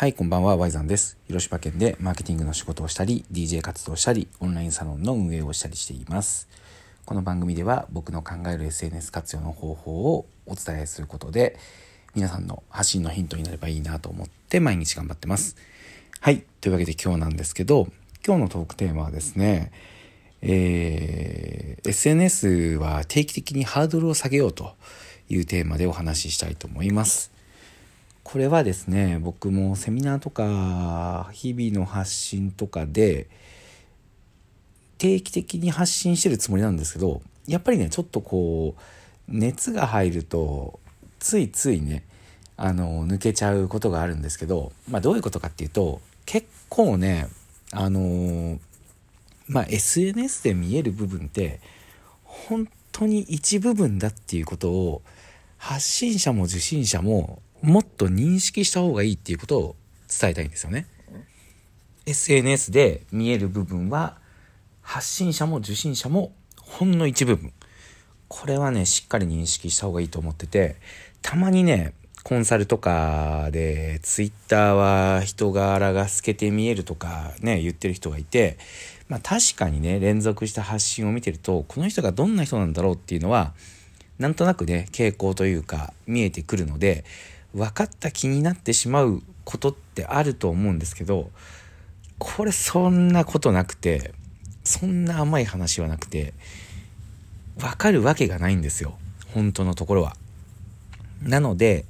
はい、こんばんは、Y ザンです。広島県でマーケティングの仕事をしたり、DJ 活動したり、オンラインサロンの運営をしたりしています。この番組では僕の考える SNS 活用の方法をお伝えすることで、皆さんの発信のヒントになればいいなと思って毎日頑張ってます。はい、というわけで今日なんですけど、今日のトークテーマはですね、えー、SNS は定期的にハードルを下げようというテーマでお話ししたいと思います。これはですね僕もセミナーとか日々の発信とかで定期的に発信してるつもりなんですけどやっぱりねちょっとこう熱が入るとついついねあの抜けちゃうことがあるんですけど、まあ、どういうことかっていうと結構ねあのまあ SNS で見える部分って本当に一部分だっていうことを発信者も受信者ももっと認識した方がいいっていうことを伝えたいんですよね。SNS で見える部分は発信者も受信者もほんの一部分。これはね、しっかり認識した方がいいと思ってて、たまにね、コンサルとかで、ツイッターは人柄が透けて見えるとかね、言ってる人がいて、まあ確かにね、連続した発信を見てると、この人がどんな人なんだろうっていうのは、なんとなくね、傾向というか見えてくるので、分かった気になってしまうことってあると思うんですけどこれそんなことなくてそんな甘い話はなくて分かるわけがないんですよ本当のところは。なので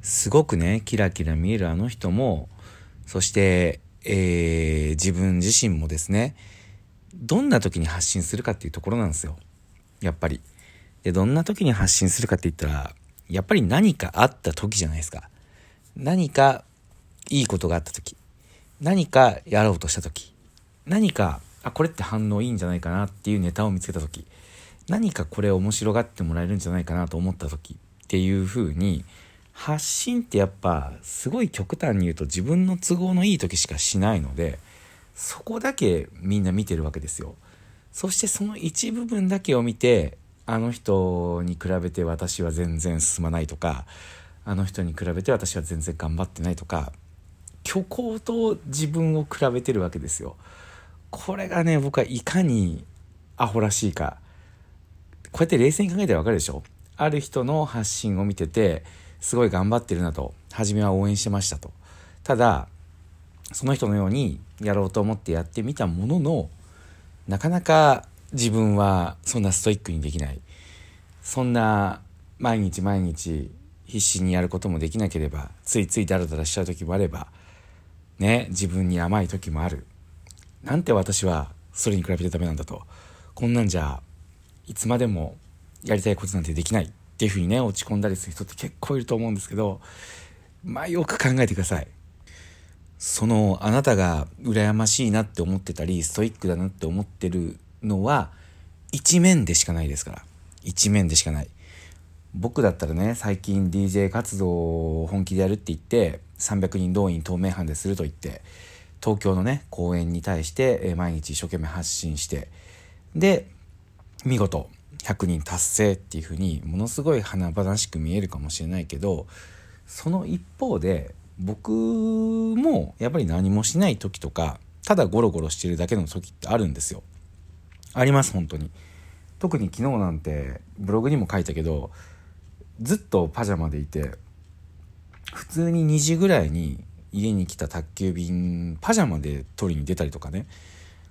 すごくねキラキラ見えるあの人もそして、えー、自分自身もですねどんな時に発信するかっていうところなんですよやっぱり。でどんな時に発信するかって言ったらやっぱり何かあった時じゃないですか。何かいいことがあった時。何かやろうとした時。何か、あ、これって反応いいんじゃないかなっていうネタを見つけた時。何かこれ面白がってもらえるんじゃないかなと思った時っていう風に、発信ってやっぱすごい極端に言うと自分の都合のいい時しかしないので、そこだけみんな見てるわけですよ。そしてその一部分だけを見て、あの人に比べて私は全然進まないとかあの人に比べて私は全然頑張ってないとか虚構と自分を比べてるわけですよ。これがね僕はいかにアホらしいか。こうやって冷静に考えたらわかるでしょ。ある人の発信を見ててすごい頑張ってるなと。初めは応援してましたと。ただその人のようにやろうと思ってやってみたもののなかなか自分はそんなストイックにできない。そんな毎日毎日必死にやることもできなければついついダラダラしちゃう時もあればね自分に甘い時もある。なんて私はそれに比べてダメなんだと。こんなんじゃいつまでもやりたいことなんてできない。っていうふうにね落ち込んだりする人って結構いると思うんですけどまあよく考えてください。そのあなたが羨ましいなって思ってたりストイックだなって思ってるのは一面でしかないですから一面でしかない僕だったらね最近 DJ 活動を本気でやるって言って300人動員透明版ですると言って東京のね公演に対して毎日一生懸命発信してで見事100人達成っていうふうにものすごい華々しく見えるかもしれないけどその一方で僕もやっぱり何もしない時とかただゴロゴロしてるだけの時ってあるんですよ。あります本当に。特に昨日なんてブログにも書いたけどずっとパジャマでいて普通に2時ぐらいに家に来た宅急便パジャマで取りに出たりとかね。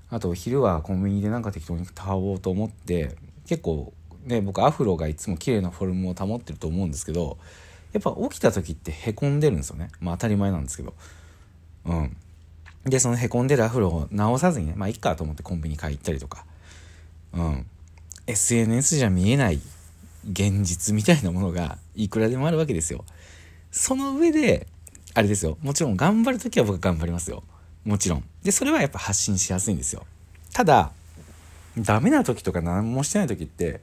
あと昼はコンビニでなんか適当に買おうと思って結構ね僕アフロがいつも綺麗なフォルムを保ってると思うんですけどやっぱ起きた時ってへこんでるんですよね。まあ当たり前なんですけど。うん。でそのへこんでるアフロを直さずにねまあいっかと思ってコンビニ買い行ったりとか。うん、SNS じゃ見えない現実みたいなものがいくらでもあるわけですよ。その上で、あれですよ。もちろん頑張るときは僕頑張りますよ。もちろん。で、それはやっぱ発信しやすいんですよ。ただ、ダメな時とか何もしてない時って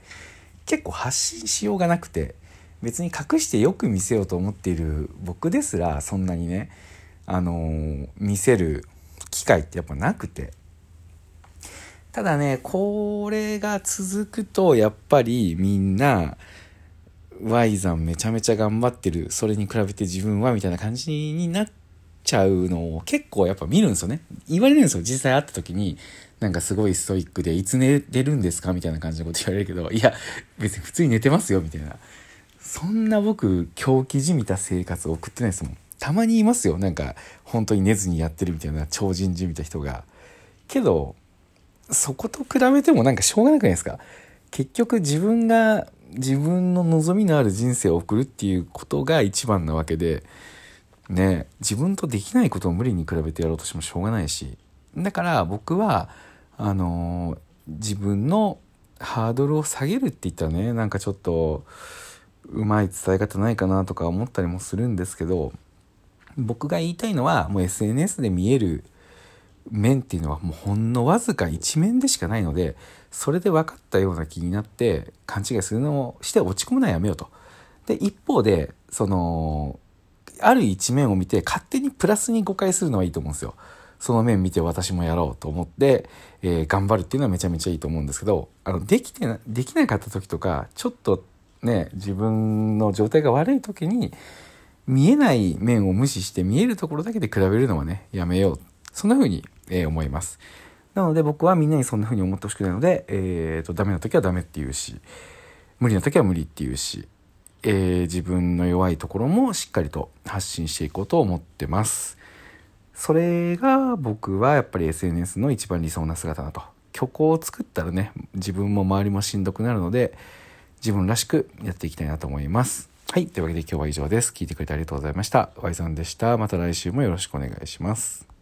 結構発信しようがなくて別に隠してよく見せようと思っている僕ですらそんなにねあのー、見せる機会ってやっぱなくてただね、これが続くと、やっぱりみんな、Y さんめちゃめちゃ頑張ってる。それに比べて自分はみたいな感じになっちゃうのを結構やっぱ見るんですよね。言われるんですよ。実際会った時に、なんかすごいストイックで、いつ寝てるんですかみたいな感じのこと言われるけど、いや、別に普通に寝てますよ、みたいな。そんな僕、狂気じみた生活を送ってないですもん。たまにいますよ。なんか、本当に寝ずにやってるみたいな超人じみた人が。けど、そこと比べてもなんかしょうがなくないですか？結局自分が自分の望みのある人生を送るっていうことが一番なわけで、ね、自分とできないことを無理に比べてやろうとしてもしょうがないしだから僕はあの自分のハードルを下げるって言ったらねなんかちょっとうまい伝え方ないかなとか思ったりもするんですけど僕が言いたいのはもう SNS で見える面っていうのはもうほんのわずか一面でしかないのでそれで分かったような気になって勘違いするのをして落ち込むのはやめようと。で一方でそのある一面を見て勝手にプラスに誤解するのはいいと思うんですよ。その面見て私もやろうと思って、えー、頑張るっていうのはめちゃめちゃいいと思うんですけど、あの、できてな、できなかった時とか、ちょっとね、自分の状態が悪い時に、見えない面を無視して見えるところだけで比べるのはね、やめよう。そんな風に、えー、思います。なので僕はみんなにそんな風に思ってほしくないので、えーと、ダメな時はダメって言うし、無理な時は無理って言うし、えー、自分の弱いところもしっかりと発信していこうと思ってます。それが僕はやっぱり SNS の一番理想な姿だと。虚構を作ったらね、自分も周りもしんどくなるので、自分らしくやっていきたいなと思います。はい。というわけで今日は以上です。聞いてくれてありがとうございました。Y さんでした。また来週もよろしくお願いします。